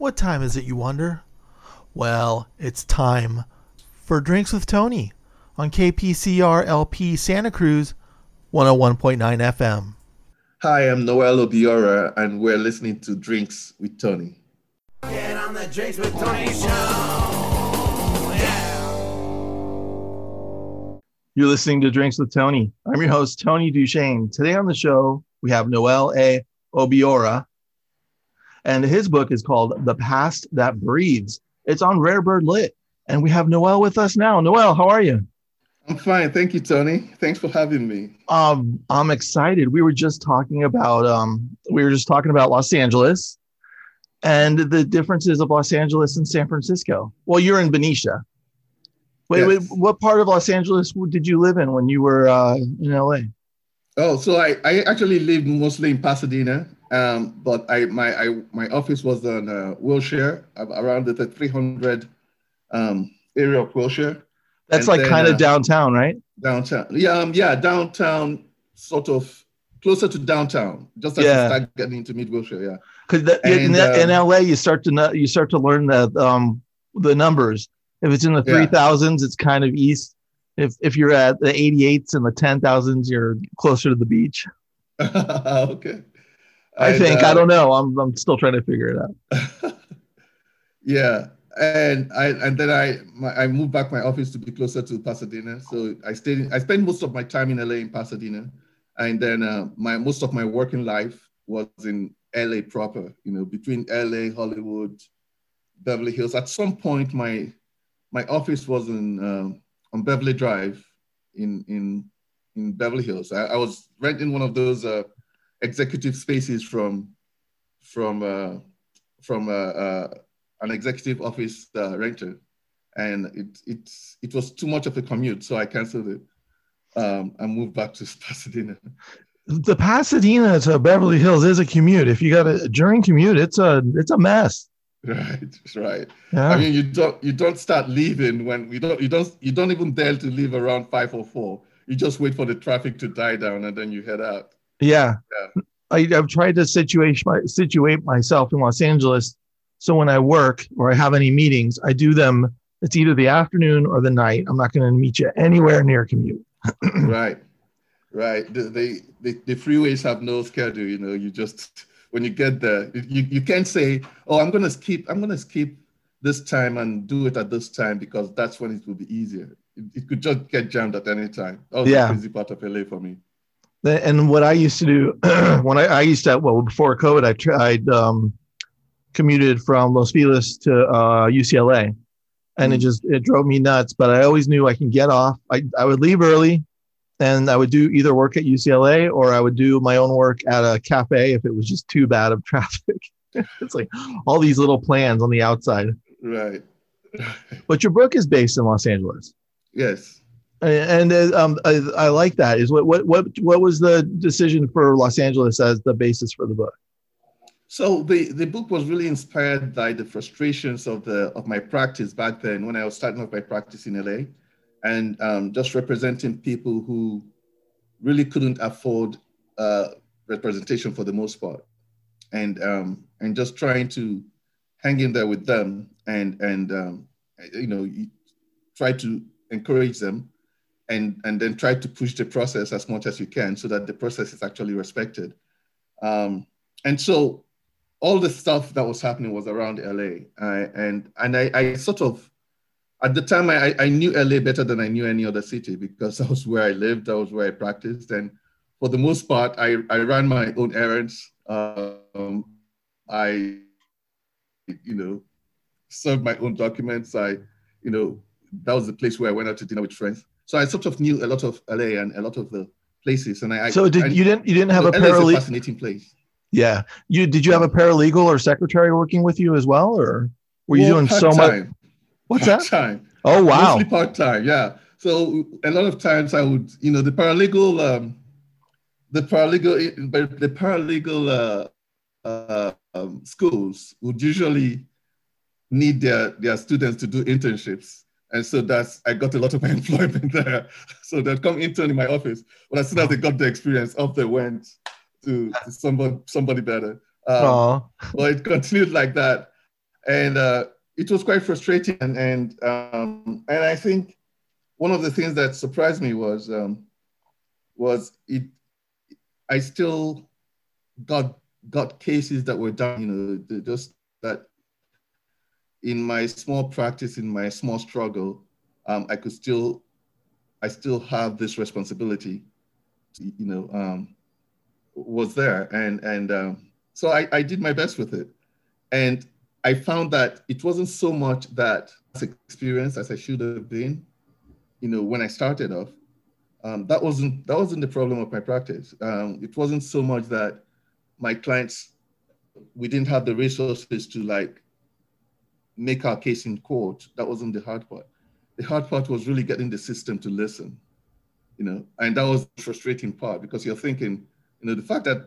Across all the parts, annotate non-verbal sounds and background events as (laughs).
What time is it, you wonder? Well, it's time for Drinks with Tony on KPCR LP Santa Cruz 101.9 FM. Hi, I'm Noel Obiora, and we're listening to Drinks with Tony. Get on the Drinks with Tony show. Yeah. You're listening to Drinks with Tony. I'm your host, Tony Duchesne. Today on the show, we have Noel A. Obiora, and his book is called The Past That Breathes. It's on Rare Bird Lit, and we have Noel with us now. Noel, how are you? I'm fine, thank you, Tony. Thanks for having me. Um, I'm excited. We were just talking about um, we were just talking about Los Angeles and the differences of Los Angeles and San Francisco. Well, you're in Benicia. Wait, Yes. wait, what part of Los Angeles did you live in when you were uh, in LA? Oh, so I, I actually lived mostly in Pasadena, um, but I my I, my office was on uh, Wilshire, around the 300 um, area of Wilshire, That's And like kind of uh, downtown, right? downtown. Yeah, um, yeah, downtown, sort of closer to downtown, just as Yeah. you start getting into mid Wilshire. Yeah. Because in, in um, LA, you start to know, you start to learn the um, the numbers. If it's in the Yeah. three thousands, it's kind of east. If if you're at the eighty eights and the ten thousands, you're closer to the beach. (laughs) okay. I And, think uh, I don't know. I'm I'm still trying to figure it out. (laughs) yeah, and I and then I my, I moved back my office to be closer to Pasadena. So I stayed. In, I spent most of my time in LA in Pasadena, and then uh, my most of my working life was in LA proper. You know, between LA, Hollywood, Beverly Hills. At some point, my my office was in um, on Beverly Drive in in in Beverly Hills. I, I was renting one of those uh, executive spaces from from uh, from uh, uh, an executive office uh, renter, and it it it was too much of a commute, so I canceled it um, and moved back to (laughs) Pasadena. The Pasadena to Beverly Hills is a commute. If you got a during commute, it's a it's a mess. Right, (laughs) right. Yeah. I mean, you don't you don't start leaving when you don't you don't you don't even dare to leave around five or four. You just wait for the traffic to die down and then you head out. Yeah. Yeah. I, I've tried to situate, my, situate myself in Los Angeles. So when I work or I have any meetings, I do them. It's either the afternoon or the night. I'm not going to meet you anywhere near commute. (clears throat) right, right. The, the the the freeways have no schedule. You know, you just when you get there, you you can't say, oh, I'm gonna skip. I'm gonna skip this time and do it at this time because that's when it will be easier. It, it could just get jammed at any time. That was Yeah. the crazy part of LA for me. And what I used to do (clears throat) when I, I used to, well, before COVID, I tried, um, commuted from Los Feliz to uh, UCLA and it Mm. just, it drove me nuts. But I always knew I can get off. I, I would leave early and I would do either work at UCLA or I would do my own work at a cafe if it was just too bad of (laughs) traffic. it's like all these little plans on the outside. Right. But your book is based in Los Angeles. yes. And uh, um, I, I like that. Is what what what what was the decision for Los Angeles as the basis for the book? So the, the book was really inspired by the frustrations of the of my practice back then when I was starting off my practice in LA, and um, just representing people who really couldn't afford uh, representation for the most part, and um, and just trying to hang in there with them and and um, you know try to encourage them, and and then try to push the process as much as you can so that the process is actually respected. Um, and so all the stuff that was happening was around LA. And and I, I sort of, at the time, I, I knew LA better than I knew any other city because (laughs) that was where I lived, that was where I practiced. And for the most part, I, I ran my own errands. Um, I, you know, served my own documents. I, you know, that was the place where I went out to dinner with friends. So I sort of knew a lot of LA and a lot of the places. And I, So did I- you didn't you didn't have a LA is a paralegal? fascinating place. Yeah, you did you have a paralegal or secretary working with you as well, or were you Well, doing so much? What's that? Part-time. Oh wow, Mostly part time, yeah. So a lot of times I would, you know, the paralegal, um, the paralegal, the paralegal uh, uh, um, schools would usually need their their students to do internships, and so that's I got a lot of (laughs) employment there. So they'd come intern in my office, but as soon as they got the experience, off they went to, to somebody somebody better. Um, well, it continued like that. and uh, it was quite frustrating. And and um, and I think one of the things that surprised me was um, was it. I still got got cases that were done. You know, just in my small practice, in my small struggle, um, I could still, I still have this responsibility. To, you know, um, was there, and and um, so I, I did my best with it, and I found that it wasn't so much that experience as I should have been, you know, when I started off. Um, that wasn't that wasn't the problem of my practice. Um, it wasn't so much that my clients we didn't have the resources to like make our case in court. That wasn't the hard part. The hard part was really getting the system to listen, you know, and that was the frustrating part because you're thinking, you know, the fact that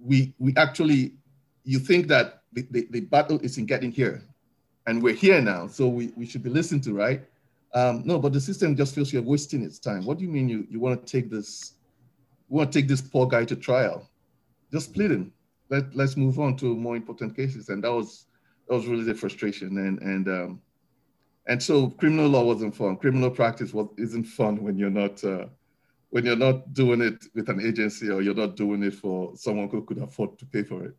we we actually you think that the, the, the, battle is in getting here and we're here now so we, we should be listened to right um, no but the system just feels you're wasting its time what do you mean you, you want to take this you want to take this poor guy to trial just split him let, let's move on to more important cases and that was that was really the frustration and and um, and so criminal law wasn't fun criminal practice was isn't fun when you're not uh, when you're not doing it with an agency or you're not doing it for someone who could afford to pay for it.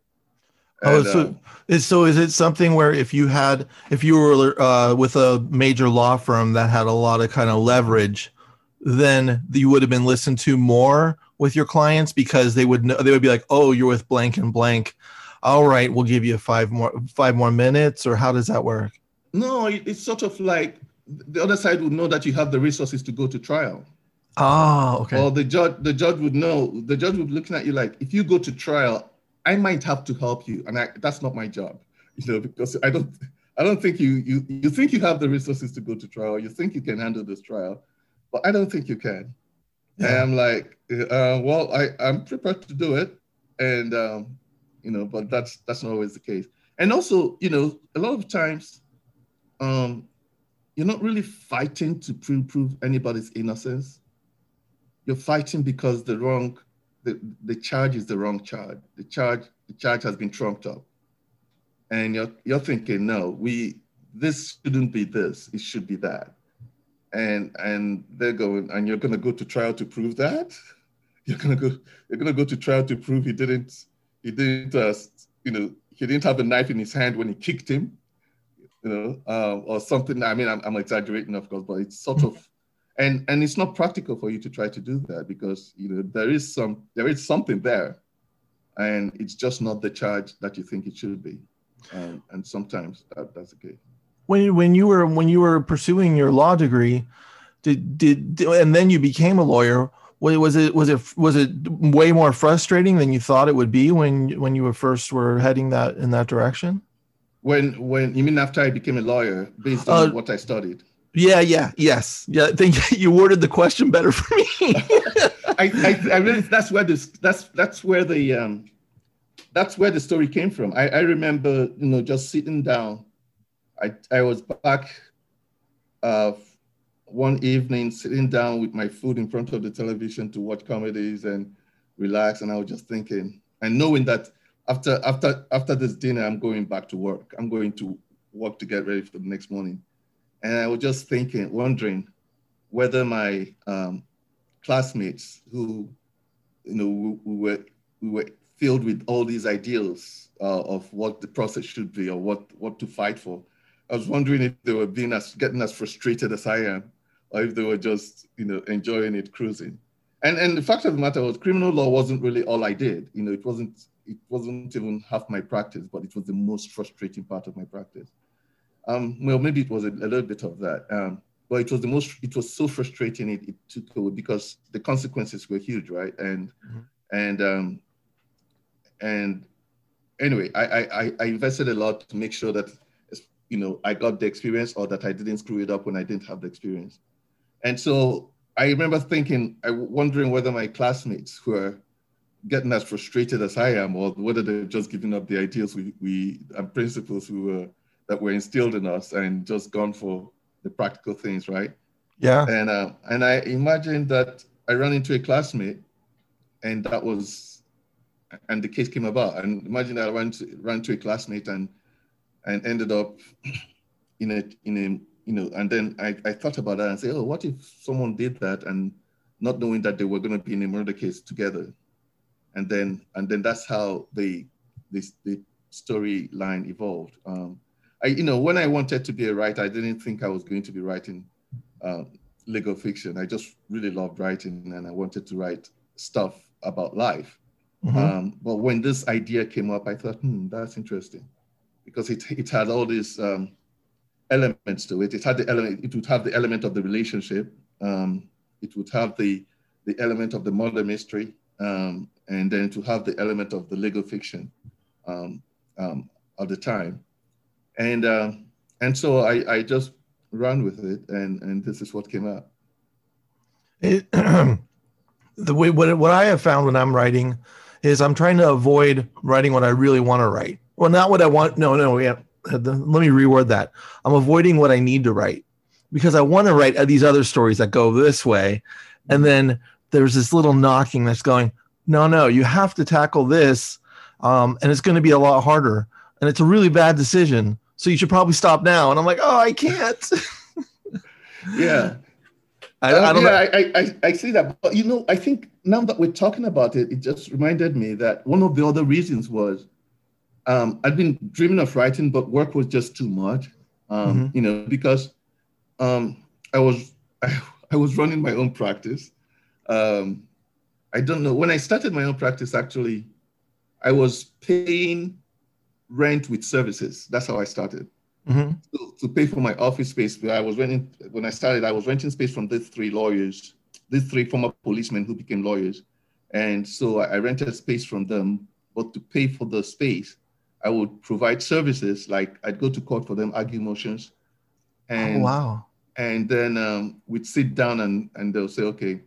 Oh, and, oh, so uh, is so is it something where if you had if you were uh, with a major law firm that had a lot of kind of leverage, then you would have been listened to more with your clients because they would know they would be like, oh, you're with blank and blank. All right, we'll give you five more five more minutes, or how does that work? No, it's sort of like the other side would know that you have the resources to go to trial. Oh, okay. Or the judge, the judge would know. The judge would be looking at you like, if you go to trial, I might have to help you, and I, that's not my job, you know, because I don't, I don't think you you you think you have the resources to go to trial. You think you can handle this trial, but I don't think you can. Yeah. And I'm like, uh, well, I I'm prepared to do it, and um, you know, but that's that's not always the case. And also, you know, a lot of times, um, you're not really fighting to prove, anybody's innocence you're fighting because the wrong, the, the charge is the wrong charge. The charge, the charge has been trumped up. And you're, you're thinking, no, we, this shouldn't be this, it should be that. And, and they're going, and you're gonna go to trial to prove that? (laughs) You're gonna go, you're gonna go to trial to prove he didn't, he didn't, uh, you know, he didn't have a knife in his hand when he kicked him, you know, uh, or something. I mean, I'm, I'm exaggerating, of course, but it's sort of (laughs) and and it's not practical for you to try to do that because you know there is some there is something there and it's just not the charge that you think it should be and and sometimes that, that's the case when when you were when you were pursuing your law degree did did and then you became a lawyer was it was it was it way more frustrating than you thought it would be when when you were first were heading that in that direction when when you mean after i became a lawyer based on uh, what i studied yeah, yeah, yes, yeah. I think (laughs) you worded the question better for me. (laughs) I, I, I, really that's where this that's that's where the um, that's where the story came from. I, I remember you know just sitting down. I I was back uh, one evening sitting down with my food in front of the television to watch comedies and relax, and I was just thinking and knowing that after after after this dinner I'm going back to work. I'm going to work to get ready for the next morning and I was just thinking, wondering whether my um, classmates who, you know, we, we, were, we were filled with all these ideals uh, of what the process should be or what, what to fight for. I was wondering if they were being as, getting as frustrated as I am, or if they were just, you know, enjoying it, cruising. And, and the fact of the matter was criminal law wasn't really all I did. You know, it wasn't, it wasn't even half my practice, but it was the most frustrating part of my practice. Um, well, maybe it was a, a little bit of that. Um, but it was the most, it was so frustrating it, it took away because the consequences were huge, right? And, mm-hmm. and, um, and anyway, I, I, I invested a lot to make sure that, you know, I got the experience or that I didn't screw it up when I didn't have the experience. And so I remember thinking, I wondering whether my classmates were getting as frustrated as I am, or whether they're just giving up the ideas we, we and principles we were that were instilled in us and just gone for the practical things, right? Yeah. And uh, and I imagine that I ran into a classmate, and that was, and the case came about. And imagine that I ran to, ran to a classmate, and and ended up (clears throat) in a in a you know, and then I, I thought about that and say, oh, what if someone did that and not knowing that they were going to be in a murder case together, and then and then that's how the this the storyline evolved. Um, I you know when I wanted to be a writer, I didn't think I was going to be writing uh, legal fiction. I just really loved writing, and I wanted to write stuff about life. Mm-hmm. Um, but when this idea came up, I thought, hmm, that's interesting, because it it had all these um, elements to it. It had the element. It would have the element of the relationship. Um, it would have the the element of the murder mystery, um, and then to have the element of the legal fiction um, um of the time. And uh, and so I, I just ran with it, and and this is what came out. It, (clears throat) the way what what I have found when I'm writing is I'm trying to avoid writing what I really want to write. Well, not what I want. No, no, yeah. Let me reword that. I'm avoiding what I need to write because I want to write these other stories that go this way, and then there's this little knocking that's going, no, no, you have to tackle this, um, and it's going to be a lot harder, and it's a really bad decision. So you should probably stop now. And I'm like, oh, I can't. (laughs) yeah. (laughs) I, I don't yeah, I, I, I see that. But you know, I think now that we're talking about it, it just reminded me that one of the other reasons was um, I'd been dreaming of writing, but work was just too much. Um, mm-hmm. You know, because um, I was I, I, was running my own practice. Um, I don't know when I started my own practice. Actually, I was paying rent with services. That's how I started. Mm-hmm. To, to, pay for my office space, I was renting when I started. I was renting space from these three lawyers, these three former policemen who became lawyers, and so I, I rented space from them. But to pay for the space, I would provide services like I'd go to court for them, argue motions, and oh, wow, and then um, we'd sit down and and they'll say, okay.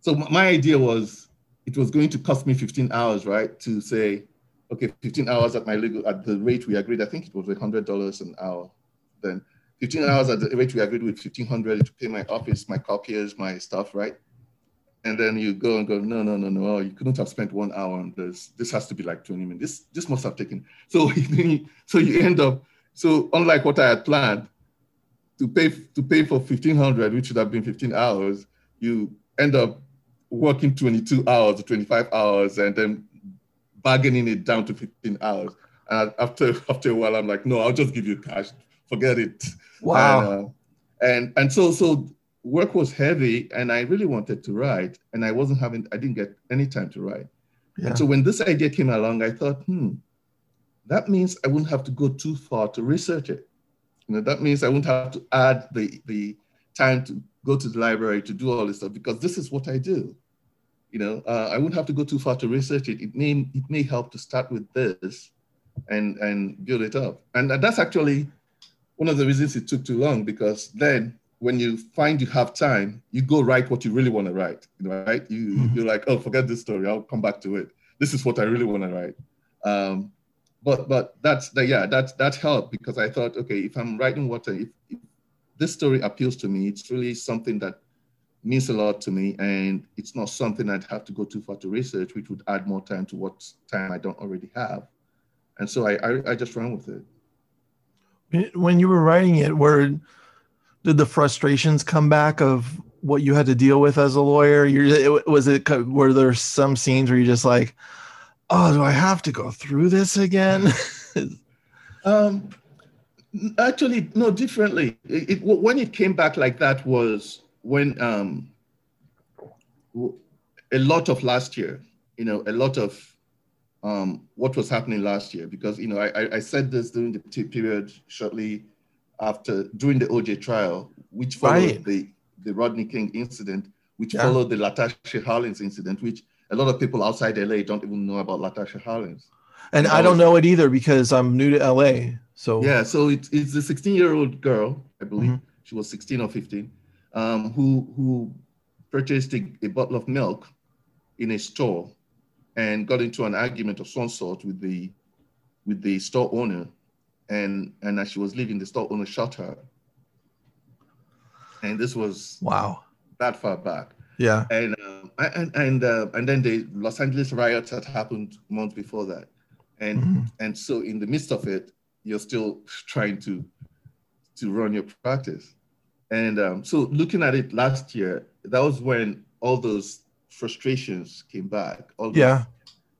So my idea was it was going to cost me 15 hours, right, to say okay, 15 hours at my legal at the rate we agreed. I think it was hundred dollars an hour. Then 15 hours at the rate we agreed with 1500 to pay my office, my copiers, my stuff, right? And then you go and go, no, no, no, no. Oh, you couldn't have spent one hour on this. This has to be like 20 minutes. This this must have taken. (laughs) So so you end up so unlike what I had planned to pay to pay for 1500, which should have been 15 hours, you end up working 22 hours or 25 hours and then bargaining it down to 15 hours. And after after a while, I'm like, no, I'll just give you cash. Forget it. Wow. And uh, and, and so so work was heavy, and I really wanted to write, and I wasn't having. I didn't get any time to write. Yeah. And so when this idea came along, I thought, hmm, that means I wouldn't have to go too far to research it. You know, that means I wouldn't have to add the the time to go to the library to do all this stuff because this is what I do you know, uh, I wouldn't have to go too far to research it. It may it may help to start with this, and and build it up. And that's actually one of the reasons it took too long because then when you find you have time, you go write what you really want to write. Right? You mm-hmm. you're like, oh, forget this story. I'll come back to it. This is what I really want to write. Um, but but that's the, yeah that that helped because I thought okay if I'm writing what if, if this story appeals to me, it's really something that means a lot to me and it's not something I'd have to go too far to research, which would add more time to what time I don't already have. And so I, I, I just ran with it. When you were writing it, where did the frustrations come back of what you had to deal with as a lawyer? You're, was it, were there some scenes where you're just like, oh, do I have to go through this again? (laughs) um, actually, no, differently. It, it, when it came back like that was when um, a lot of last year, you know, a lot of um, what was happening last year, because, you know, I, I said this during the period shortly after, during the OJ trial, which followed right. the, the Rodney King incident, which yeah. followed the Latasha Harlins incident, which a lot of people outside LA don't even know about Latasha Harlins. And I don't know it either because I'm new to LA. So yeah, so it, it's a 16 year old girl, I believe. Mm-hmm. She was 16 or 15 um, who, who purchased a, a, bottle of milk in a store and got into an argument of some sort with the, with the store owner. And, and as she was leaving, the store owner shot her. And this was wow that far back. Yeah. And um, and and uh, and then the Los Angeles riots had happened months before that, and mm-hmm. and so in the midst of it, you're still trying to to run your practice. And um, so looking at it last year, that was when all those frustrations came back. All those, Yeah.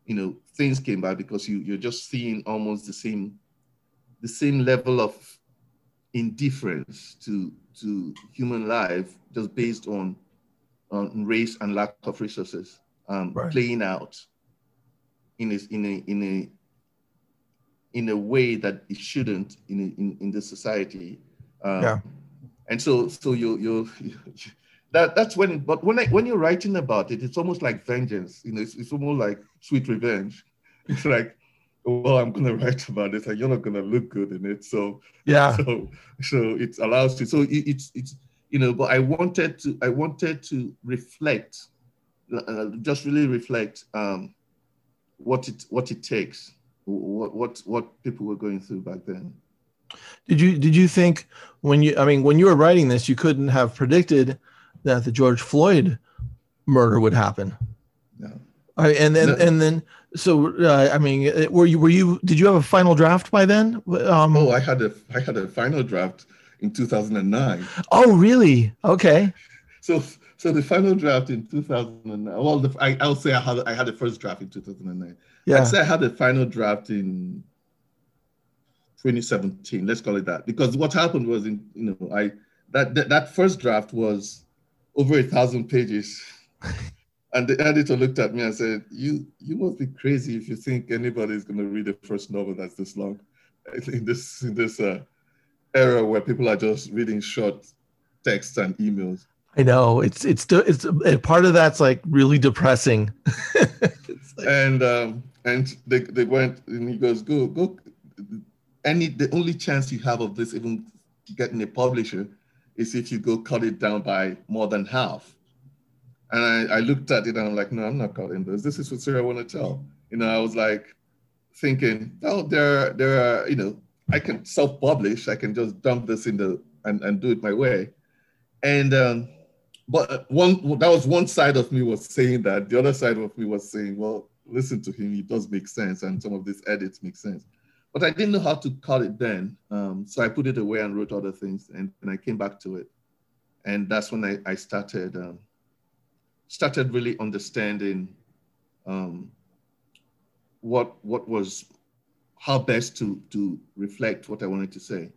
you know, things came back because you you're just seeing almost the same the same level of indifference to to human life just based on on race and lack of resources um, Right. playing out in a in a in a in a way that it shouldn't in in, in this society um, Yeah. and so so you you (laughs) that that's when but when I, when you're writing about it it's almost like vengeance you know it's, it's almost like sweet revenge (laughs) it's like well i'm gonna write about it and you're not gonna look good in it so Yeah. (laughs) so so it allows you so it, it's it's you know but i wanted to i wanted to reflect uh, just really reflect um what it what it takes what what what people were going through back then Did you did you think when you I mean when you were writing this you couldn't have predicted that the George Floyd murder would happen? no and then No. and then so uh, I mean uh, were you were you did you have a final draft by then? Um, oh i had a i had a final draft in 2009 oh really? Okay. so so the final draft in 2009 well the, I, i'll say i had i had the first draft in 2009 Yeah. I'd say I had the final draft in 2017. Let's call it that, because what happened was, in you know, I that that, that first draft was over a thousand pages, (laughs) and the editor looked at me and said, "You you must be crazy if you think anybody is going to read a first novel that's this long, (laughs) in this in this uh, era where people are just reading short texts and emails." I know it's it's it's part of that's like really depressing. (laughs) Like- and um, and they, they went and he goes go go any the only chance you have of this even getting a publisher is if you go cut it down by more than half and I, I looked at it and I'm like no I'm not cutting this. This is what Sarah want to tell. You know I was like thinking oh there there are you know I can self-publish. I can just dump this in the and, and do it my way. And um but one that was one side of me was saying that. The other side of me was saying well listen to him. It does make sense and some of these edits make sense. But i didn't know how to cut it then. Um, so i put it away and wrote other things and, and i came back to it. And that's when i, I started um, started really understanding um, what what was how best to to reflect what i wanted to say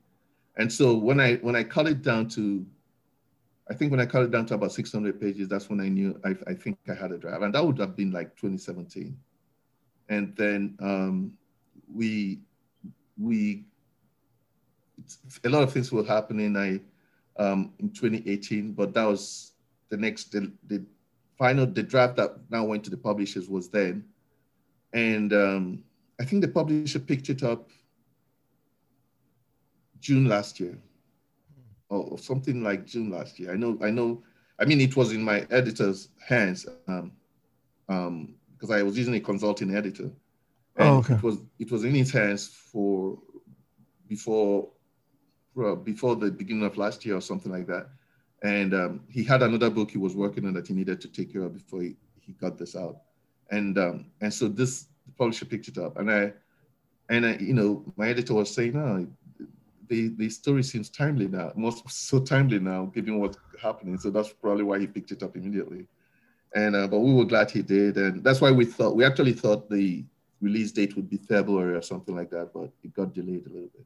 and so when i when i cut it down to I think when I cut it down to about 600 pages, that's when I knew I, I think I had a draft, and that would have been like 2017. And then um, we we a lot of things were happening. I um, in 2018, but that was the next the, the final the draft that now went to the publishers was then, and um, I think the publisher picked it up June last year or something like June last year. I know, I know. I mean, it was in my editor's hands um, um, because I was using a consulting editor. And Oh, okay. It was it was in his hands for before before the beginning of last year or something like that. And um, he had another book he was working on that he needed to take care of before he, he got this out. And um, and so this publisher picked it up, and I and I, you know my editor was saying, no, the the story seems timely now, most so timely now, given what's happening. So that's probably why he picked it up immediately. And uh, but we were glad he did, and that's why we thought we actually thought the release date would be February or something like that, but it got delayed a little bit.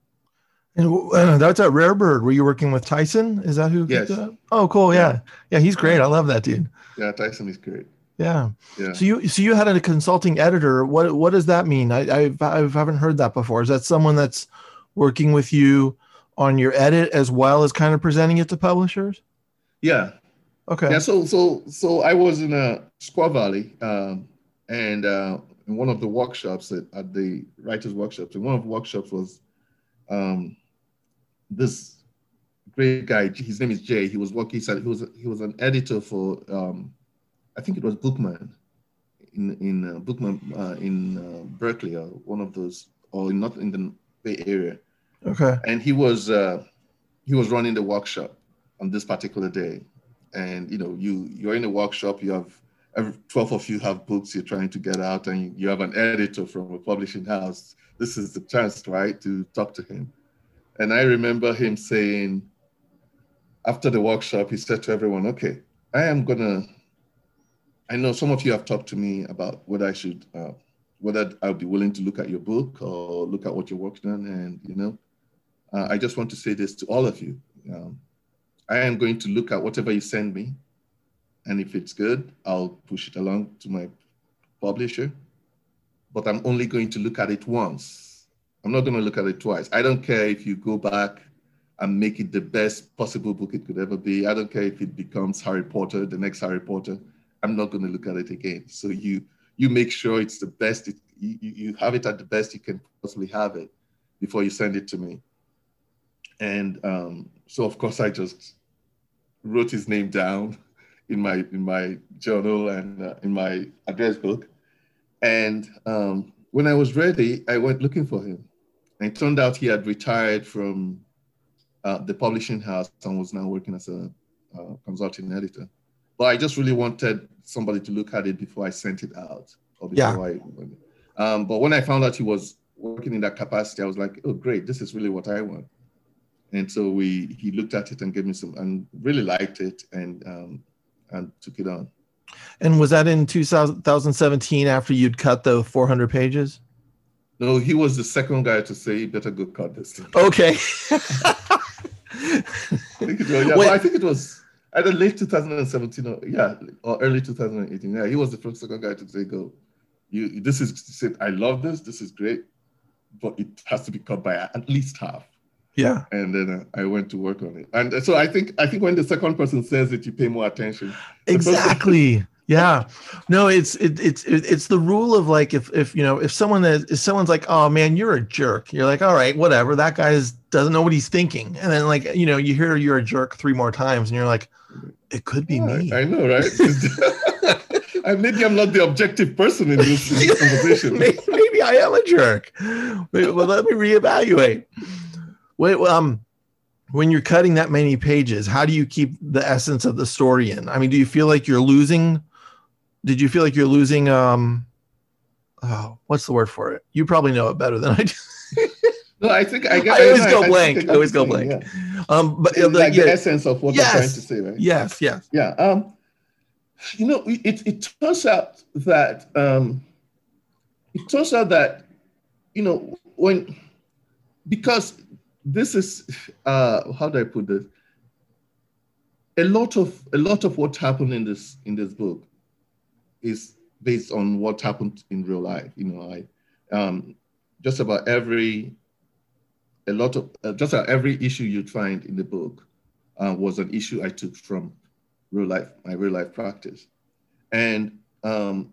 And uh, that's at Rare Bird. Were you working with Tyson? Is that who? Yes. up? Oh, cool. Yeah. Yeah. He's great. I love that dude. Yeah, Tyson is great. Yeah. Yeah. So you so you had a consulting editor. What what does that mean? I I've, I haven't heard that before. Is that someone that's working with you on your edit as well as kind of presenting it to publishers? Yeah, Okay. Yeah, so so so I was in a Squaw Valley, um, and uh, in one of the workshops at, at the writers' workshops, and one of the workshops was um, this great guy. His name is Jay. He was working. He said he was he was an editor for um, I think it was Bookman in in uh, Bookman uh, in uh, Berkeley or one of those, or not in the Bay Area Okay. and he was uh, he was running the workshop on this particular day and you know you you're in the workshop you have every 12 of you have books you're trying to get out and you have an editor from a publishing house. This is the chance, right, to talk to him. And I remember him saying, after the workshop, he said to everyone, okay, I am gonna, I know some of you have talked to me about whether I should, uh, whether I'll be willing to look at your book or look at what you're working on. And, you know, uh, I just want to say this to all of you. Um, I am going to look at whatever you send me. And if it's good, I'll push it along to my publisher. But I'm only going to look at it once. I'm not going to look at it twice. I don't care if you go back and make it the best possible book it could ever be. I don't care if it becomes Harry Potter, the next Harry Potter. I'm not going to look at it again. So you you make sure it's the best. It, you, you have it at the best you can possibly have it before you send it to me. And um, so of course I just wrote his name down in my in my journal and uh, in my address book. And um, when I was ready, I went looking for him. And it turned out he had retired from uh, the publishing house and was now working as a uh, consulting editor. But I just really wanted somebody to look at it before I sent it out. Or before yeah. I, um, but when I found out he was working in that capacity, I was like, oh, great, this is really what I want. And so we he looked at it and gave me some and really liked it and um, and took it on. And was that in 2017 after you'd cut the 400 pages? No, he was the second guy to say, "You better go cut this." Thing. Okay. (laughs) (laughs) I think it was, yeah, I think it was either late 2017 or yeah, or early 2018. Yeah, he was the first second guy to say, "Go, you. This is said. I love this. This is great, but it has to be cut by at least half." Yeah. And then uh, I went to work on it, and so I think I think when the second person says it, you pay more attention. Exactly. Yeah. No it's it, it's it's the rule of like if if you know if someone is if someone's like oh man you're a jerk you're like all right whatever that guy doesn't know what he's thinking and then like you know you hear you're a jerk three more times and you're like it could be yeah, me. I know right? (laughs) Maybe i'm not the objective person in this, (laughs) conversation. maybe, maybe, i am a jerk. Well let me reevaluate. Wait um when you're cutting that many pages how do you keep the essence of the story in? I mean do you feel like you're losing did you feel like you're losing um oh what's the word for it? You probably know it better than i do. (laughs) No i think i, I, I always go I, blank. i, always go blank. yeah. um but the, like yeah, the essence of what yes, i'm trying to say right? Yes yes. Yeah um you know it, it turns out that um it turns out that you know when because this is uh how do i put this? A lot of a lot of what happened in this in this book is based on what happened in real life. You know, I um, just about every a lot of uh, just about every issue you'd find in the book uh, was an issue I took from real life, my real life practice, and um,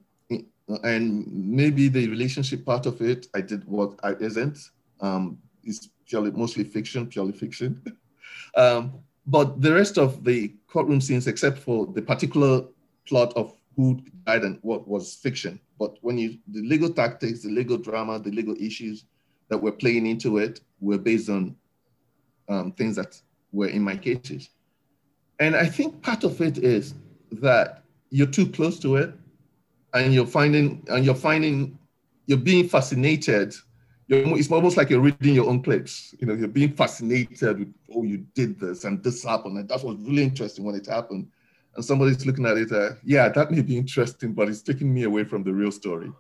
and maybe the relationship part of it I did what I isn't. Um, it's purely mostly fiction, purely fiction. (laughs) um, but the rest of the courtroom scenes, except for the particular plot of who died and what was fiction. But when you the legal tactics, the legal drama, the legal issues that were playing into it were based on um, things that were in my cases. And I think part of it is that you're too close to it, and you're finding and you're finding you're being fascinated. You're, it's almost like you're reading your own clips. You know, you're being fascinated with, oh, you did this and this happened, and that was really interesting when it happened and somebody's looking at it, uh, yeah, that may be interesting, but it's taking me away from the real story.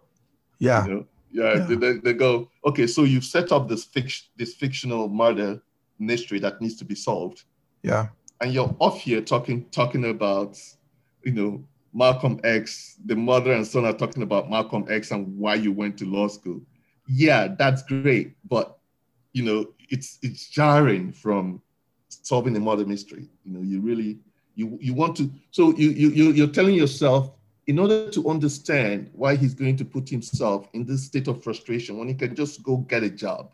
Yeah. You know? Yeah, yeah. They, they, go, okay, so you've set up this fiction, this fictional murder mystery that needs to be solved. Yeah. And you're off here talking talking about, you know, Malcolm X. The mother and son are talking about Malcolm X and why you went to law school. Yeah, that's great, but you know, it's it's jarring from solving a murder mystery. You know, you really you, you want to, so you, you, you're telling yourself, in order to understand why he's going to put himself in this state of frustration when he can just go get a job.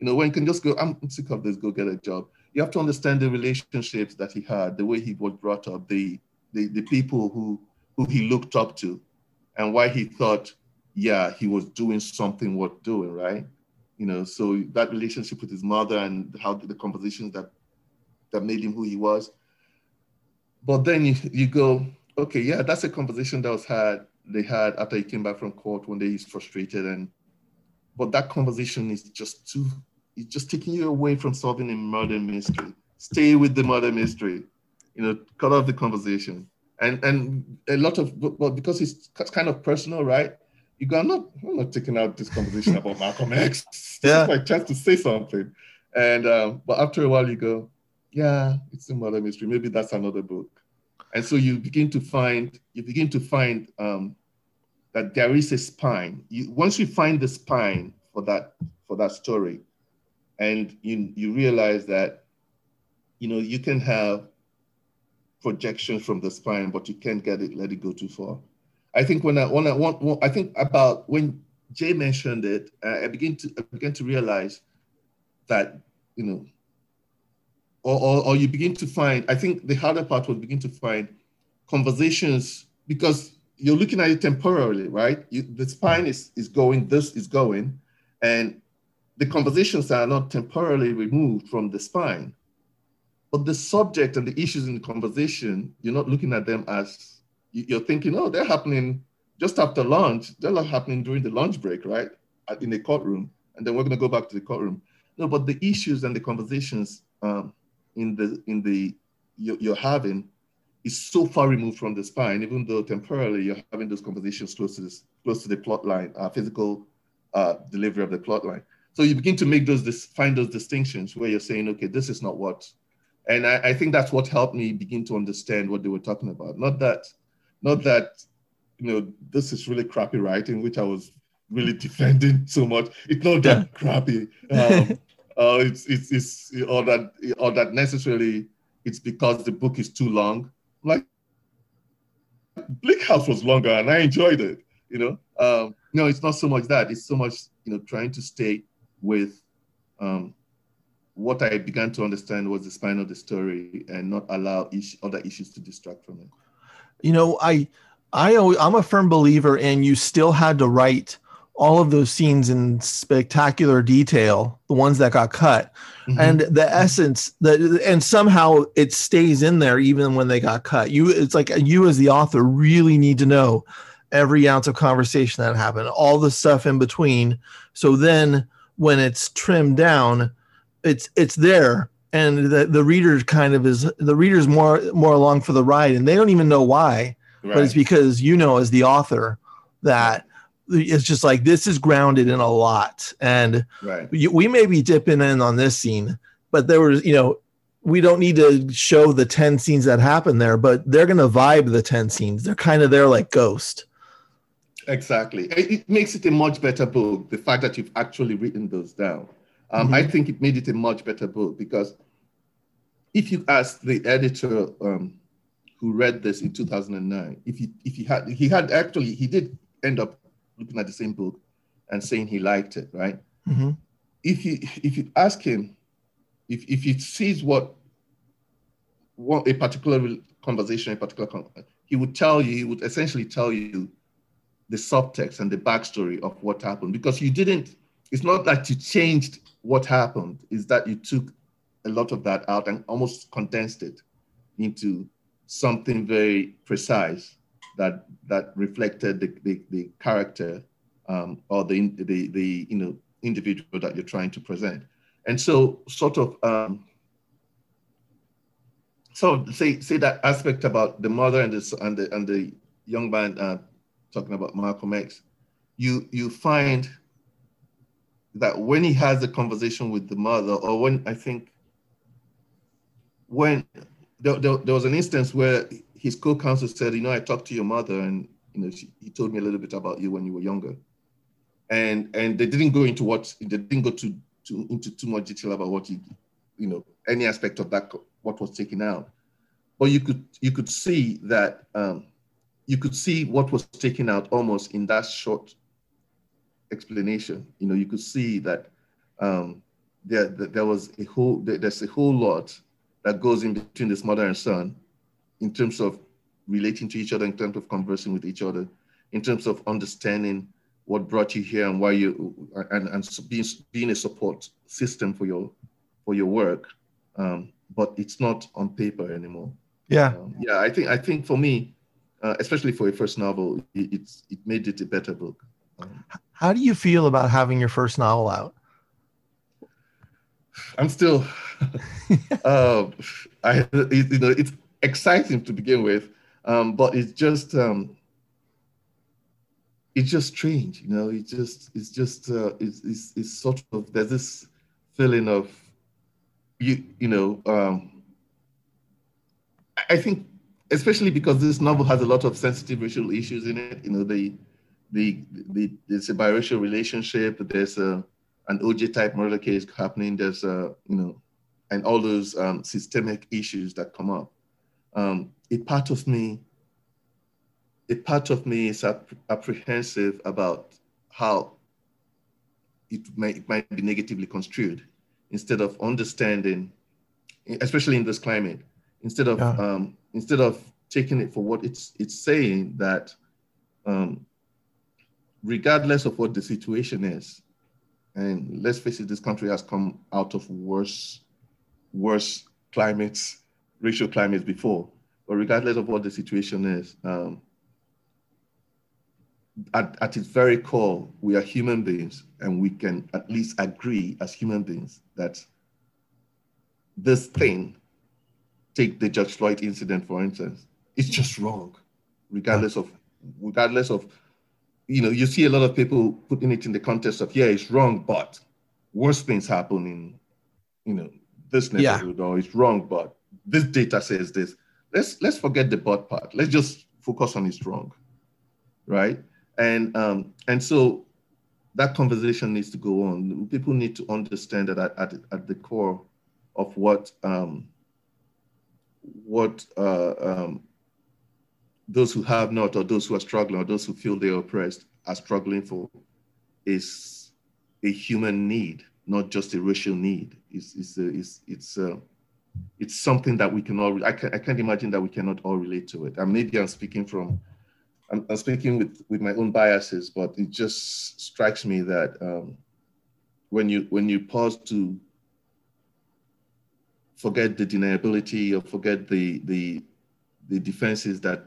You know, when he can just go, I'm sick of this, go get a job. You have to understand the relationships that he had, the way he was brought up, the, the, the people who, who he looked up to, and why he thought, yeah, he was doing something worth doing, right? You know, so that relationship with his mother and how the compositions that that made him who he was but then you, you go, okay, yeah, that's a conversation that was had they had after he came back from court one day he's frustrated and but that conversation is just too it's just taking you away from solving a murder mystery. Stay with the murder mystery, you know, cut off the conversation. And and a lot of well, because it's kind of personal, right? You go, I'm not, I'm not taking out this conversation about Malcolm X. This Yeah. (laughs) is my chance to say something. And um, but after a while you go, yeah, it's a murder mystery. Maybe that's another book. And so you begin to find, you begin to find um, that there is a spine. You, once you find the spine for that for that story, and you you realize that, you know, you can have projections from the spine, but you can't get it, let it go too far. I think when I when I want, I think about when Jay mentioned it, uh, I begin to I begin to realize that you know, or, or or you begin to find. I think the harder part was begin to find conversations because you're looking at it temporarily, right? You, the spine is is going, this is going, and the conversations are not temporarily removed from the spine. But the subject and the issues in the conversation, you're not looking at them as you- you're thinking, oh, they're happening just after lunch. They're not happening during the lunch break, right? In the courtroom. And then we're going to go back to the courtroom. No, but the issues and the conversations um, in the in the you're, you're having is so far removed from the spine, even though temporarily you're having those compositions close to this close to the plot line, uh, physical uh, delivery of the plot line. So you begin to make those dis- find those distinctions where you're saying, okay, this is not what, and I, I think that's what helped me begin to understand what they were talking about. Not that, not that, you know, this is really crappy writing, which I was really (laughs) defending so much. It's not that crappy. (laughs) Um, uh, it's, it's it's or that or that necessarily it's because the book is too long. Like Bleak House was longer and I enjoyed it. You know, um, no, it's not so much that. It's so much you know trying to stay with um, what I began to understand was the spine of the story and not allow ish, other issues to distract from it. you know i i always, i'm a firm believer in you still had to write all of those scenes in spectacular detail the ones that got cut. Mhm. and the essence that and somehow it stays in there even when they got cut. You it's like you as the author really need to know every ounce of conversation that happened all the stuff in between. So then when it's trimmed down it's it's there. And the, the reader kind of is the reader's more more along for the ride and they don't even know why. But it's because you know as the author that it's just like this is grounded in a lot and right. you, we may be dipping in on this scene but there was you know we don't need to show the 10 scenes that happen there but they're going to vibe the 10 scenes they're kind of there like ghost Exactly. It, it makes it a much better book, the fact that you've actually written those down. Um, I think it made it a much better book because if you ask the editor um, who read this in 2009, if he, if he had, he had actually, he did end up looking at the same book and saying he liked it, right? Mhm. If you, if you ask him, if, if he sees what, what a particular conversation, a particular, con- he would tell you, he would essentially tell you the subtext and the backstory of what happened because you didn't it's not that you changed what happened is that you took a lot of that out and almost condensed it into something very precise that that reflected the, the, the character um, or the, the the you know individual that you're trying to present. And so sort of um, so say say that aspect about the mother and the and the and the young man uh, talking about Malcolm X, you you find that when he has a conversation with the mother, or when I think when there, there, there was an instance where his co-counsel said, you know, I talked to your mother, and you know, she, he told me a little bit about you when you were younger, and and they didn't go into what they didn't go to, to into too much detail about what he, you know, any aspect of that what was taken out, but you could you could see that. Um, you could see what was taken out almost in that short explanation. You know, you could see that um, there, there was a whole, there's a whole lot that goes in between this mother and son in terms of relating to each other, in terms of conversing with each other, in terms of understanding what brought you here and why you, and, and being, being a support system for your, for your work. Um, but it's not on paper anymore. yeah Um, yeah, I think I think for me, uh, especially for a first novel, it, it's it made it a better book. Um, How do you feel about having your first novel out? I'm still, (laughs) uh, I you know it's exciting to begin with, um, but it's just um, it's just strange, you know. It's just it's just uh, it's, it's it's sort of there's this feeling of you you know. Um, I think especially because this novel has a lot of sensitive racial issues in it. You know, the the, the there's a biracial relationship. There's a an OJ type murder case happening. There's a you know, and all those um, systemic issues that come up. Um, a part of me, a part of me is ap- apprehensive about how it might, it might be negatively construed instead of understanding, especially in this climate, instead of Yeah. um, instead of taking it for what it's it's saying that um, regardless of what the situation is, and let's face it, this country has come out of worse worse climates, racial climates before. But regardless of what the situation is, um, at, at its very core, we are human beings, and we can at least agree as human beings that this thing, take the George Floyd incident for instance, it's just wrong, regardless of regardless of, you know, you see a lot of people putting it in the context of yeah, it's wrong, but worse things happen in, you know, this Yeah. neighborhood, or it's wrong, but this data says this. Let's let's forget the but part. Let's just focus on it's wrong, right? And um, and so that conversation needs to go on. People need to understand that at, at, at the core of what um, what uh, um, those who have not, or those who are struggling, or those who feel they're oppressed, are struggling for, is a human need, not just a racial need. It's it's a, it's it's uh, it's something that we can all. I can I can't imagine that we cannot all relate to it. And maybe I'm speaking from I'm, I'm speaking with, with my own biases, but it just strikes me that um, when you when you pause to forget the deniability or forget the the the defenses that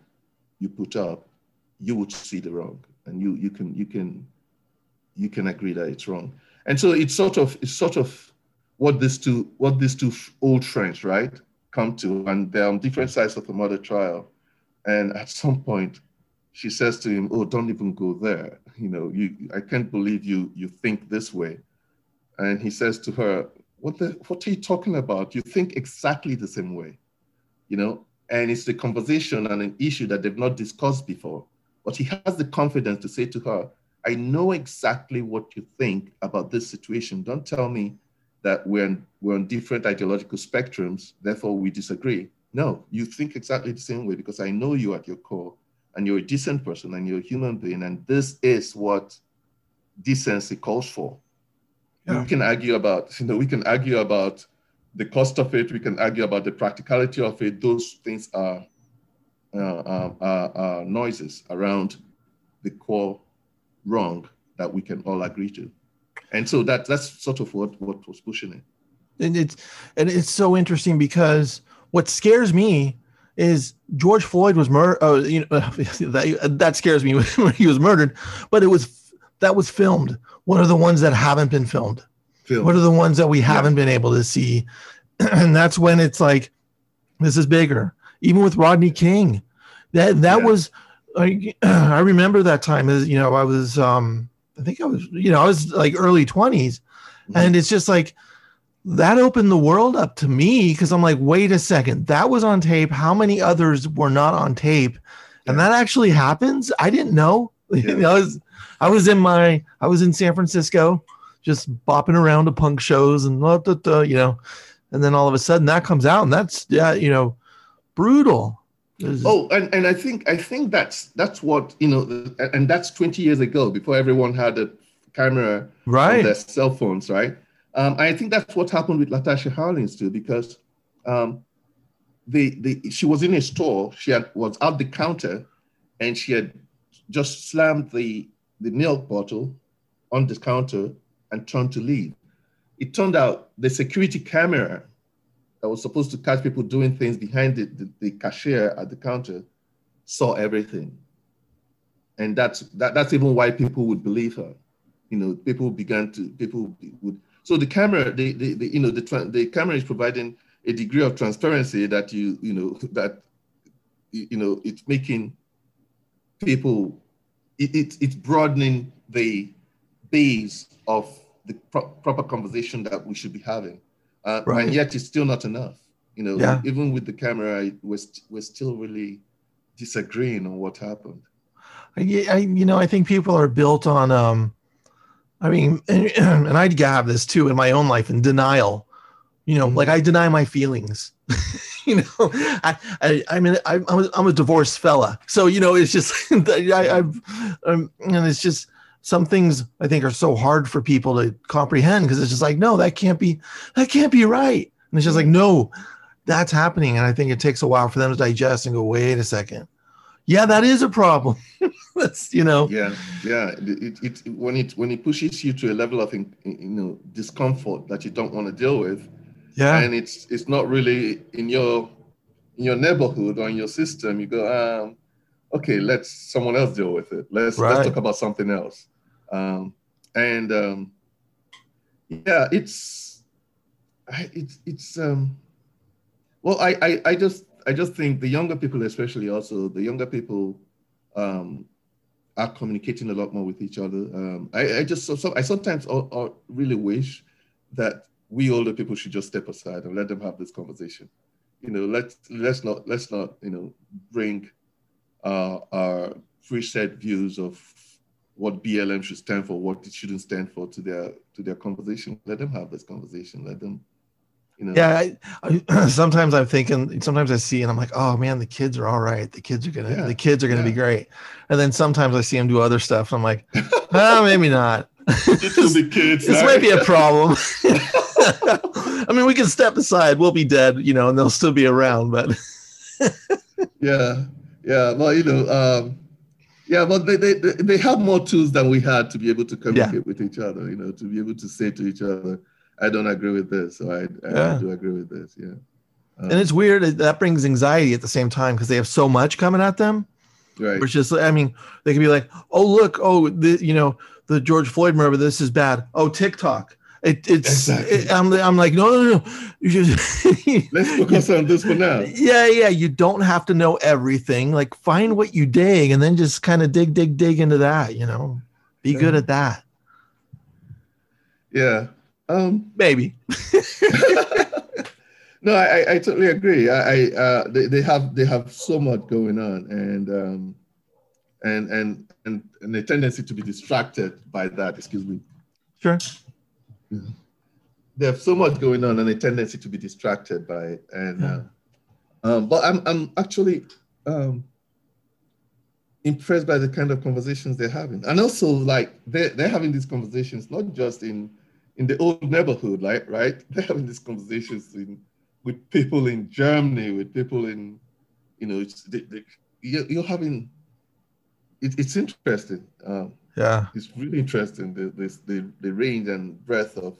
you put up, you would see the wrong, and you you can you can you can agree that it's wrong. And so it's sort of it's sort of what these two what these two old friends right come to, and they're on different mm. sides of the murder trial, and at some point she says to him, "Oh, don't even go there. You know, you I can't believe you you think this way." And he says to her, "What the what are you talking about? You think exactly the same way." You know, and it's the conversation and an issue that they've not discussed before. But he has the confidence to say to her, "I know exactly what you think about this situation. Don't tell me that we're on, we're on different ideological spectrums, therefore we disagree. No, you think exactly the same way because I know you at your core and you're a decent person and you're a human being, and this is what decency calls for. Yeah. We can argue about, you know, we can argue about the cost of it. We can argue about the practicality of it. Those things are, uh, uh, are, are noises around the core wrong that we can all agree to. And so that that's sort of what, what was pushing it. and it's and it's so interesting because what scares me is George Floyd was murdered. Oh, you know (laughs) that that scares me (laughs) when he was murdered, but it was that was filmed. What are the ones that haven't been filmed? What are the ones that we haven't been able to see? (clears throat) And that's when it's like, this is bigger. Even with Rodney King, that that Yeah. was. I, (clears throat) I remember that time as you know I was um I think I was you know I was like early 20s Mhm. and it's just like that opened the world up to me because I'm like wait a second. That was on tape. How many others were not on tape? And that actually happens. I didn't know. (laughs) You know, I was I was in my I was in San Francisco just bopping around to punk shows and blah, blah, blah, you know. And then all of a sudden that comes out and that's yeah you know brutal Oh, and, and I think I think that's that's what you know, and that's 20 years ago before everyone had a camera on right their cell phones, right? Um, I think that's what happened with Latasha Harlins too, because um, the the she was in a store, she had was at the counter, and she had just slammed the the milk bottle on the counter and turned to leave. It turned out the security camera that was supposed to catch people doing things behind the, the, the cashier at the counter saw everything. And that's that, that's even why people would believe her. You know, people began to people would so the camera, the, the, the you know the the camera is providing a degree of transparency that you you know (laughs) that you know it's making people it, it it's broadening the base of the pro- proper conversation that we should be having uh, right. and yet it's still not enough you know yeah. even with the camera we're, we're still really disagreeing on what happened I, I, you know i think people are built on um i mean and, (clears throat) and i have this too in my own life in denial you know mm-hmm. like i deny my feelings (laughs) you know i i, I mean I, am a, I'm a divorced fella so you know it's just (laughs) I, i've um, and it's just some things i think are so hard for people to comprehend because it's just like no that can't be that can't be right. And it's just like no that's happening. And i think it takes a while for them to digest and go wait a second. Yeah that is a problem. (laughs) That's you know. Yeah yeah. It, it, it when it when it pushes you to a level of you know discomfort that you don't want to deal with yeah. and it's it's not really in your in your neighborhood or in your system you go um okay let's someone else deal with it. Let's right. let's talk about something else um and um yeah it's it's it's um well I, I i just i just think the younger people especially also the younger people um are communicating a lot more with each other um i, I just so, so i sometimes or, really wish that we older people should just step aside and let them have this conversation. You know, let's let's not let's not you know bring uh, our preset views of what BLM should stand for, what it shouldn't stand for to their to their conversation. Let them have this conversation. Let them, you know. Yeah, I, I, (clears throat) sometimes I'm thinking. Sometimes I see, and I'm like, oh man, the kids are all right. The kids are gonna, yeah. the kids are gonna yeah. be great. And then sometimes I see them do other stuff, and I'm like, oh, (laughs) maybe not. this, kids, this might be a problem. (laughs) I mean, we can step aside. We'll be dead, you know, and they'll still be around. But (laughs) yeah, yeah. Well, you know, um, yeah, but they, they they have more tools than we had to be able to communicate yeah. with each other. You know, to be able to say to each other, "I don't agree with this," or "I, I yeah. do agree with this." Yeah. Um, and it's weird that brings anxiety at the same time because they have so much coming at them. Right. Which is, I mean, they can be like, "Oh, look, oh, the, you know, the George Floyd murder. This is bad. Oh, TikTok." It, it's exactly. it, I'm, I'm like no no no (laughs) let's focus on this for now. Yeah yeah you don't have to know everything. Like find what you dig and then just kind of dig dig dig into that you know? Be yeah. good at that. Yeah um maybe. (laughs) No I, I totally agree. I, I uh they, they have they have so much going on and um and and and and a tendency to be distracted by that excuse me. Sure there's so much going on and a tendency to be distracted by it. And yeah. uh, um, but I'm I'm actually um, impressed by the kind of conversations they're having, and also like they're they're having these conversations not just in in the old neighborhood, like right? (laughs) They're having these conversations in, with people in Germany, with people in you know, they, they, you're, you're, having it, it's interesting. Um, yeah. It's really interesting the, this, the, the range and breadth of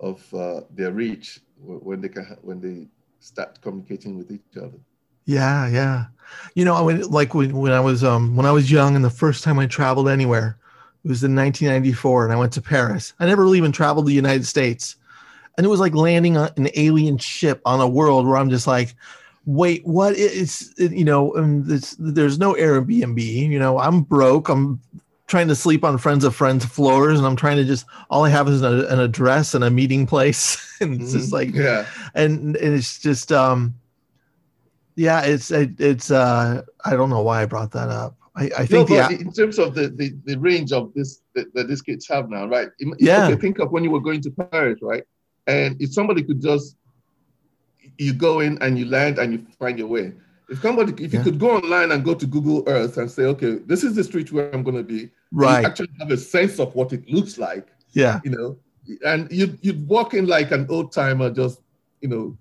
of uh, their reach when they can when they start communicating with each other. Yeah yeah. You know when like when, when i was um when i was young and the first time i traveled anywhere it was in 1994 and i went to paris. I never really even traveled the united states. And it was like landing on an alien ship on a world where i'm just like wait what is you know and there's no airbnb you know i'm broke i'm trying to sleep on friends of friends floors and i'm trying to just all i have is an, an address and a meeting place. (laughs) And it's just mm-hmm. like yeah. and, and it's just um yeah it's it, it's uh i don't know why i brought that up. I, I think no, yeah in terms of the, the the range of this that, that these kids have now right? Yeah. okay, think of when you were going to paris right? And if somebody could just you go in and you land and you find your way if somebody, if yeah. you could go online and go to Google Earth and say, okay, this is the street where I'm going to be, right? actually have a sense of what it looks like. Yeah. You know, and you'd you'd walk in like an old timer, just you know,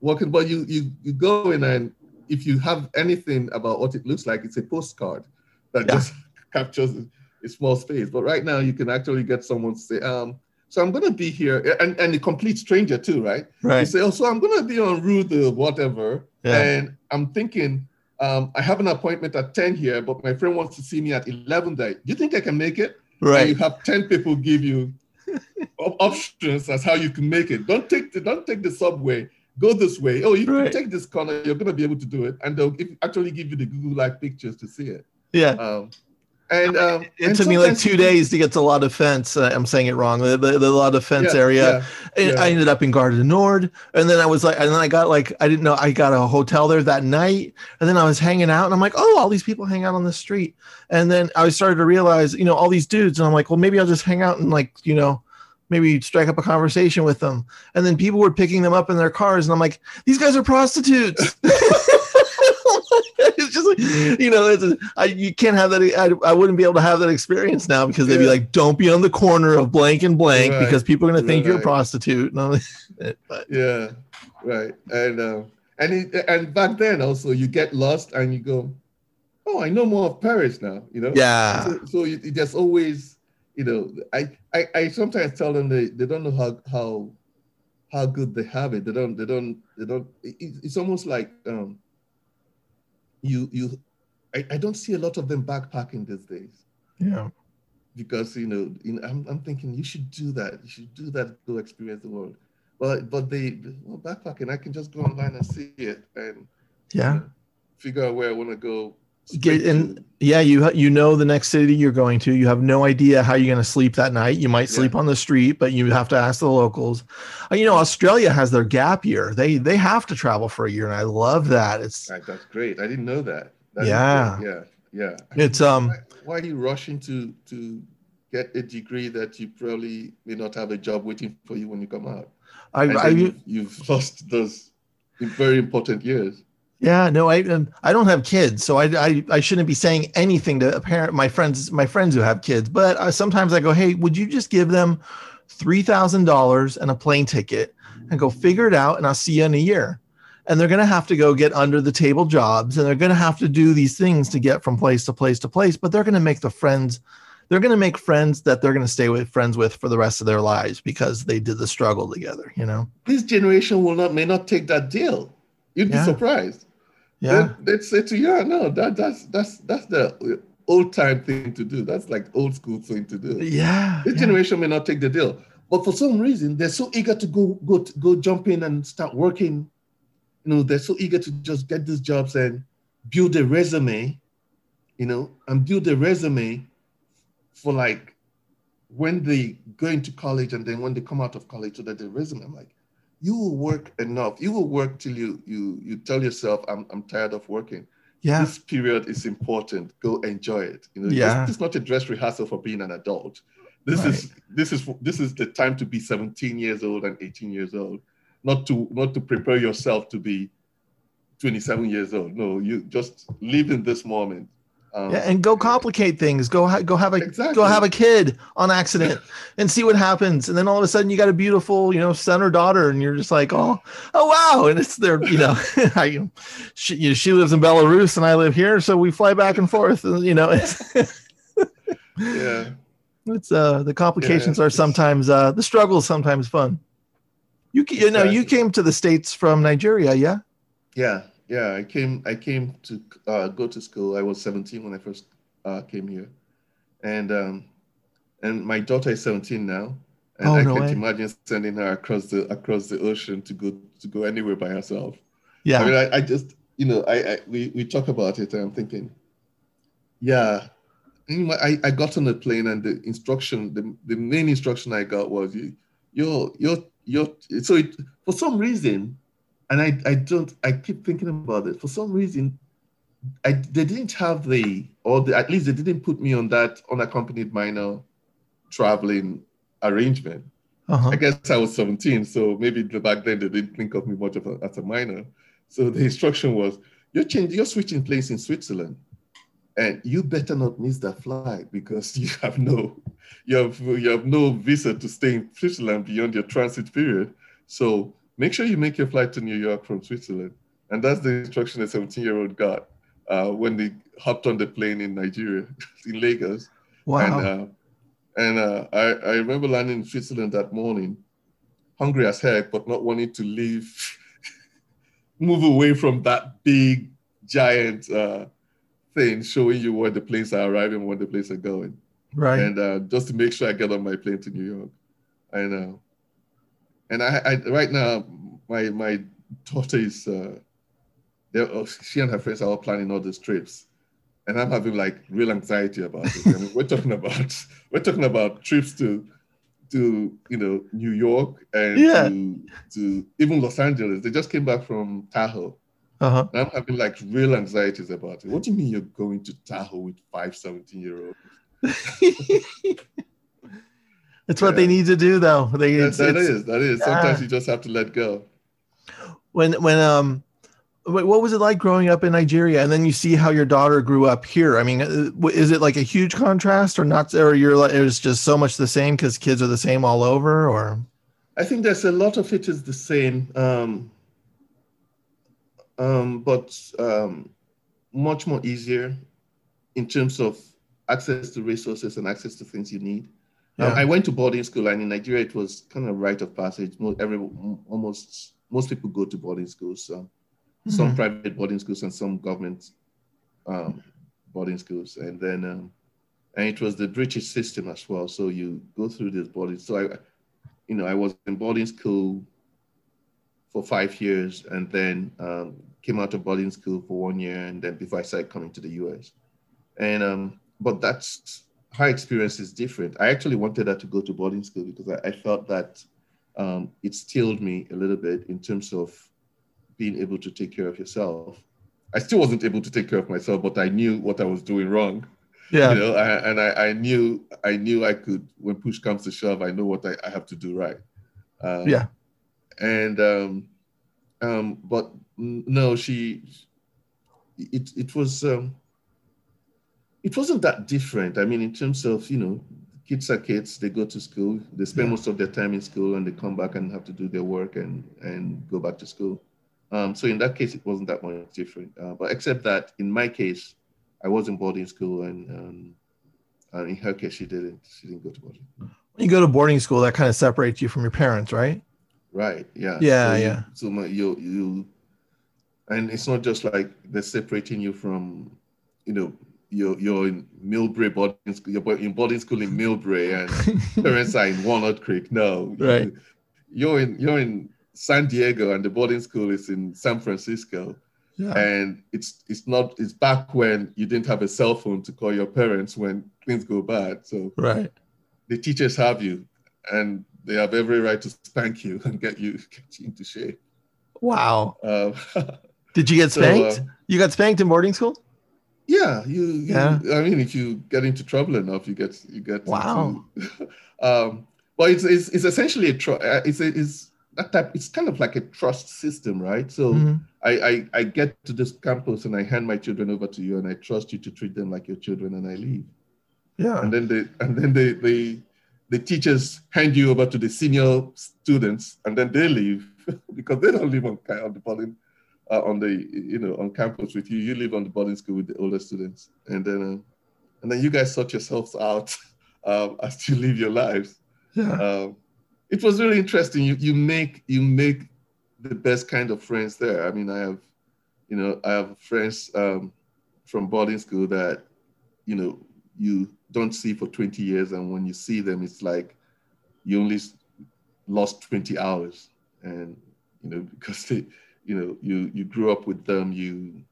walking. But you you you go in and if you have anything about what it looks like, it's a postcard that yeah. just (laughs) captures a small space. But right now, you can actually get someone to say, um, so I'm going to be here, and, and a complete stranger too, right? Right. You say, oh, so I'm going to be on route whatever, yeah. and I'm thinking, um, I have an appointment at 10 here, but my friend wants to see me at 11 day. Do you think I can make it? And you have 10 people give you (laughs) options as how you can make it. Don't take the, don't take the subway. Go this way. Oh, you Right. can take this corner. You're gonna be able to do it, and they'll give, actually give you the Google like pictures to see it. Yeah. Um, and um, It and took me like two days to get to La Defense. Uh, I'm saying it wrong. The, the, the La Defense Yeah, area. yeah, yeah. I ended up in Gare du Nord, and then I was like, and then I got like, I didn't know I got a hotel there that night, and then I was hanging out, and I'm like, oh, all these people hang out on the street, and then I started to realize, you know, all these dudes, and I'm like, well, maybe I'll just hang out and like, you know, maybe strike up a conversation with them, and then people were picking them up in their cars, and I'm like, these guys are prostitutes. (laughs) (laughs) just like, you know, it's a, I, you can't have that. I, I wouldn't be able to have that experience now because they'd be like, don't be on the corner of blank and blank Right, because people are going to think you're a right. prostitute. No, (laughs) but yeah right and um and it, and back then also you get lost and you go oh i know more of paris now you know yeah, so, so you- there's always you know I, I i sometimes tell them they, they don't know how how how good they have it they don't they don't they don't it, it's almost like um you you I, I don't see a lot of them backpacking these days yeah, because you know, you know I'm, I'm thinking you should do that. You should do that. Go experience the world. But but they well backpacking. I can just go online and see it and you yeah. know, figure out where I want to go. Get in. Yeah, you you know the next city you're going to. You have no idea how you're going to sleep that night. You might Yeah. sleep on the street, but you have to ask the locals. Uh, You know, Australia has their gap year. They they have to travel for a year, and I love that. It's that's great. I didn't know that. That is Yeah. great. yeah, yeah. It's, um, Why, why are you rushing to to get a degree that you probably may not have a job waiting for you when you come out? I, And I you've, you've lost those very important years. Yeah, no, I um, I don't have kids, so I, I I shouldn't be saying anything to a parent, my friends, my friends who have kids. But uh, sometimes I go, hey, would you just give them three thousand dollars and a plane ticket and go figure it out, and I'll see you in a year. And they're gonna have to go get under the table jobs, and they're gonna have to do these things to get from place to place to place. But they're gonna make the friends, they're gonna make friends that they're gonna stay with friends with for the rest of their lives because they did the struggle together. You know? This generation will not may not take that deal. You'd Yeah. be surprised. Yeah. They, would say to you, yeah, no, that that's that's that's the old time thing to do. That's like old school thing to do. Yeah. This yeah. generation may not take the deal, but for some reason they're so eager to go go to, go jump in and start working. You know, they're so eager to just get these jobs and build a resume. You know, and build a resume for like when they go into college and then when they come out of college, so that the resume. I'm like, you will work enough. You will work till you you you tell yourself, I'm I'm tired of working Yeah. this period is important. Go enjoy it. You know, Yeah. this, this is not a dress rehearsal for being an adult. This is this is this is the time to be 17 years old and 18 years old, not to not to prepare yourself to be 27 years old. No, you just live in this moment. Um, Yeah, and go complicate things. Go ha- go have a Exactly. go have a kid on accident (laughs) and see what happens. And then all of a sudden you got a beautiful, you know, son or daughter, and you're just like, oh, oh wow. And it's their, you know, (laughs) I, she, you know, she lives in Belarus and I live here, so we fly back and forth. And, you know, (laughs) it's yeah, it's uh the complications Yeah, are sometimes uh the struggle is sometimes fun. You you know you came to the states from Nigeria, yeah? yeah, yeah. I came I came to uh, go to school. I was 17 when I first uh, came here, and um, and my daughter is 17 now. And Oh, I no can't way. imagine sending her across the across the ocean to go to go anywhere by herself. Yeah. I mean, I, I just, you know, I, I we, we talk about it and I'm thinking, yeah. Anyway, I, I got on the plane and the instruction, the, the main instruction I got was you, you're, you're, you're, so it, for some reason, and I, I don't, I keep thinking about it. For some reason, I, they didn't have the, or the, at least they didn't put me on that unaccompanied minor traveling arrangement. uh-huh. I guess I was 17, so maybe back then they didn't think of me much of a, as a minor. So the instruction was, you're changing, you're switching place in Switzerland, and you better not miss that flight because (laughs) you have no, you have you have no visa to stay in Switzerland beyond your transit period. So make sure you make your flight to New York from Switzerland, and that's the instruction a 17 year old got uh, when they hopped on the plane in Nigeria, (laughs) in Lagos. Wow. And, uh, and uh, I, I remember landing in Switzerland that morning, hungry as heck, but not wanting to leave, (laughs) move away from that big giant uh, thing showing you where the planes are arriving, where the planes are going, Right. and uh, just to make sure I get on my plane to New York. I know. And I, I right now, my my daughter is, uh, oh, she and her friends are all planning all these trips, and I'm having like real anxiety about it. I mean, we're talking (laughs) about we're talking about trips to to you know New York and Yeah. to, to even Los Angeles. They just came back from Tahoe. uh-huh. And I'm having like real anxieties about it. What do you mean you're going to Tahoe with five 17 year olds? (laughs) It's what they need to do though. They That, it's, that it's- is, that is. Sometimes you just have to let go. when when um what was it like growing up in Nigeria and then you see how your daughter grew up here I mean uh, is it like a huge contrast or not or you're like it's just so much the same cuz kids are the same all over or I think there's a lot of it is the same, um, um, but um, much more easier in terms of access to resources and access to things you need. Yeah. I went to boarding school, and in Nigeria, it was kind of rite of passage. Mo- Every almost most people go to boarding schools. So some Mhm. private boarding schools and some government um, boarding schools, and then um, and it was the British system as well. So you go through this boarding. So I, you know, I was in boarding school for five years, and then um, came out of boarding school for one year, and then before I started coming to the US, and um, but that's her experience is different. I actually wanted her to go to boarding school because I, I felt that um, it stilled me a little bit in terms of being able to take care of yourself. I still wasn't able to take care of myself, but I knew what I was doing wrong. yeah You know, I, and I, I knew I knew I could. When push comes to shove, I know what I, I have to do right. Um, Yeah. And um, um, but no, she. It it was um, it wasn't that different. I mean, in terms of you know, kids are kids. They go to school. They spend most of their time in school, and they come back and have to do their work and and go back to school. Um, so in that case, it wasn't that much different. Uh, but except that in my case, I was in boarding school, and um, uh, in her case, she didn't. She didn't go to boarding. when you go to boarding school that kind of separates you from your parents right Right. Yeah. Yeah, So you- yeah. So my, you you, and it's not just like they're separating you from, you know, you're you're in Millbrae boarding school. You're in boarding school in Millbrae, and parents are in Walnut Creek. No. Right. You're in you're in San Diego, and the boarding school is in San Francisco. yeah and it's it's not it's back when you didn't have a cell phone to call your parents when things go bad so right the teachers have you and they have every right to spank you and get you, (laughs) get you into shape wow uh, (laughs) did you get so, spanked uh, you got spanked in boarding school yeah you, you Yeah. i mean if you get into trouble enough you get you get Wow. into, (laughs) um but it's, it's it's essentially a tr- uh, it's a, it's that type it's kind of like a trust system right so Mhm. I, I I get to this campus and I hand my children over to you and I trust you to treat them like your children and I leave. yeah And then they and then they they the teachers hand you over to the senior students and then they leave (laughs) because they don't live on on the boarding uh, on the you know on campus with you. You live on the boarding school with the older students and then uh, and then you guys sort yourselves out (laughs) um, as you live your lives yeah um, it was really interesting. You you make you make the best kind of friends there. I mean, I have, you know, I have friends um, from boarding school that, you know, you don't see for 20 years, and when you see them, it's like you only lost 20 hours, and you know (laughs) because they, you know, you you grew up with them, you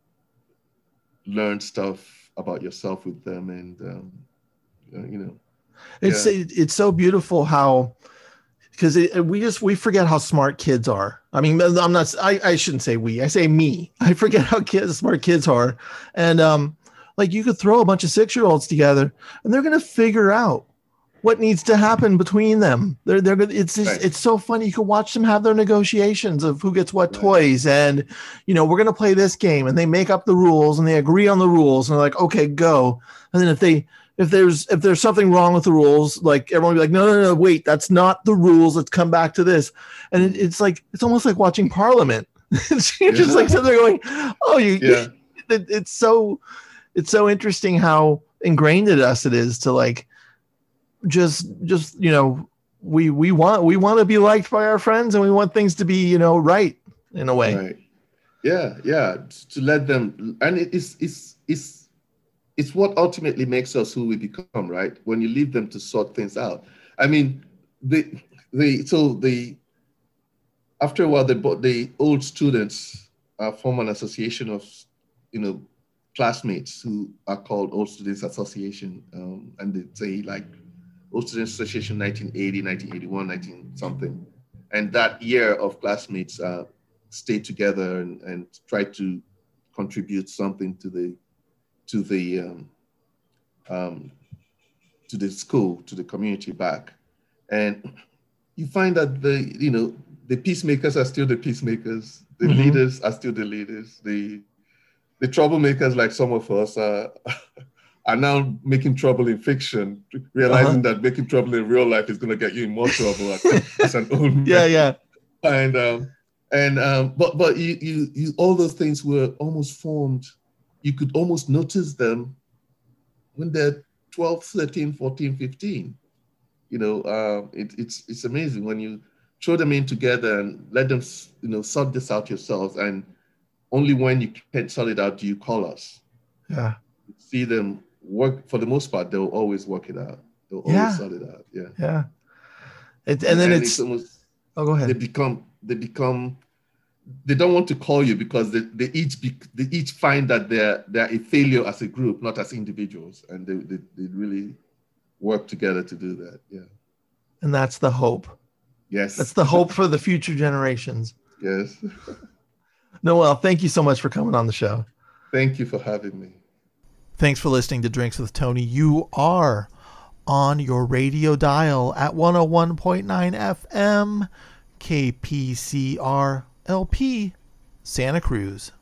learned stuff about yourself with them, and um, you know, It's it, it's so beautiful how because we just we forget how smart kids are. I mean, I'm not. I, I shouldn't say we. I say me. (laughs) I forget how kids smart kids are, and um, like you could throw a bunch of six year olds together, and they're gonna figure out what needs to happen between them. They're they're. It's just, Right. it's so funny. You can watch them have their negotiations of who gets what Right. toys, and you know we're gonna play this game, and they make up the rules, and they agree on the rules, and they're like, okay, go. And then if they if there's if there's something wrong with the rules, like everyone will be like, no, no, no, wait, that's not the rules. Let's come back to this. And it, it's like it's almost like watching Parliament. (laughs) You're just like sitting there going, oh, you. yeah, (laughs) It, it's so it's so interesting how ingrained in us it is to like just just you know we we want we want to be liked by our friends and we want things to be you know right in a way. right. Yeah, yeah. To let them, and it is it's it's it's what ultimately makes us who we become, right? When you leave them to sort things out. I mean, the the so the after a while the the old students uh, form an association of you know classmates who are called Old Students Association, um, and they say like Old Students Association 1980, 1981, 19 something, and that year of classmates uh, stay together and, and try to contribute something to the to the um, um, to the school, to the community back, and you find that the you know the peacemakers are still the peacemakers, the mm-hmm. leaders are still the leaders, the the troublemakers like some of us are (laughs) are now making trouble in fiction, realizing uh-huh. that making trouble in real life is going to get you in more trouble as, an old man. Yeah, yeah. And um, and um, but but you, you you all those things were almost formed. You could almost notice them when they're 12, 13, 14, 15. You know, um, it, it's it's amazing when you throw them in together and let them you know sort this out yourselves and only when you can't sort it out do you call us. Yeah. See them work for the most part, they'll always work it out. They'll yeah. always sort it out. Yeah. Yeah. It, and then and it's, it's, almost oh go ahead. They become they become they don't want to call you because they, they each be, they each find that they're they're a failure as a group, not as individuals. And they, they, they really work together to do that. Yeah. And that's the hope. Yes. That's the hope for the future generations. Yes. (laughs) Noel, thank you so much for coming on the show. Thank you for having me. Thanks for listening to Drinks with Tony. You are on your radio dial at 101.9 FM, KPCR LP, Santa Cruz.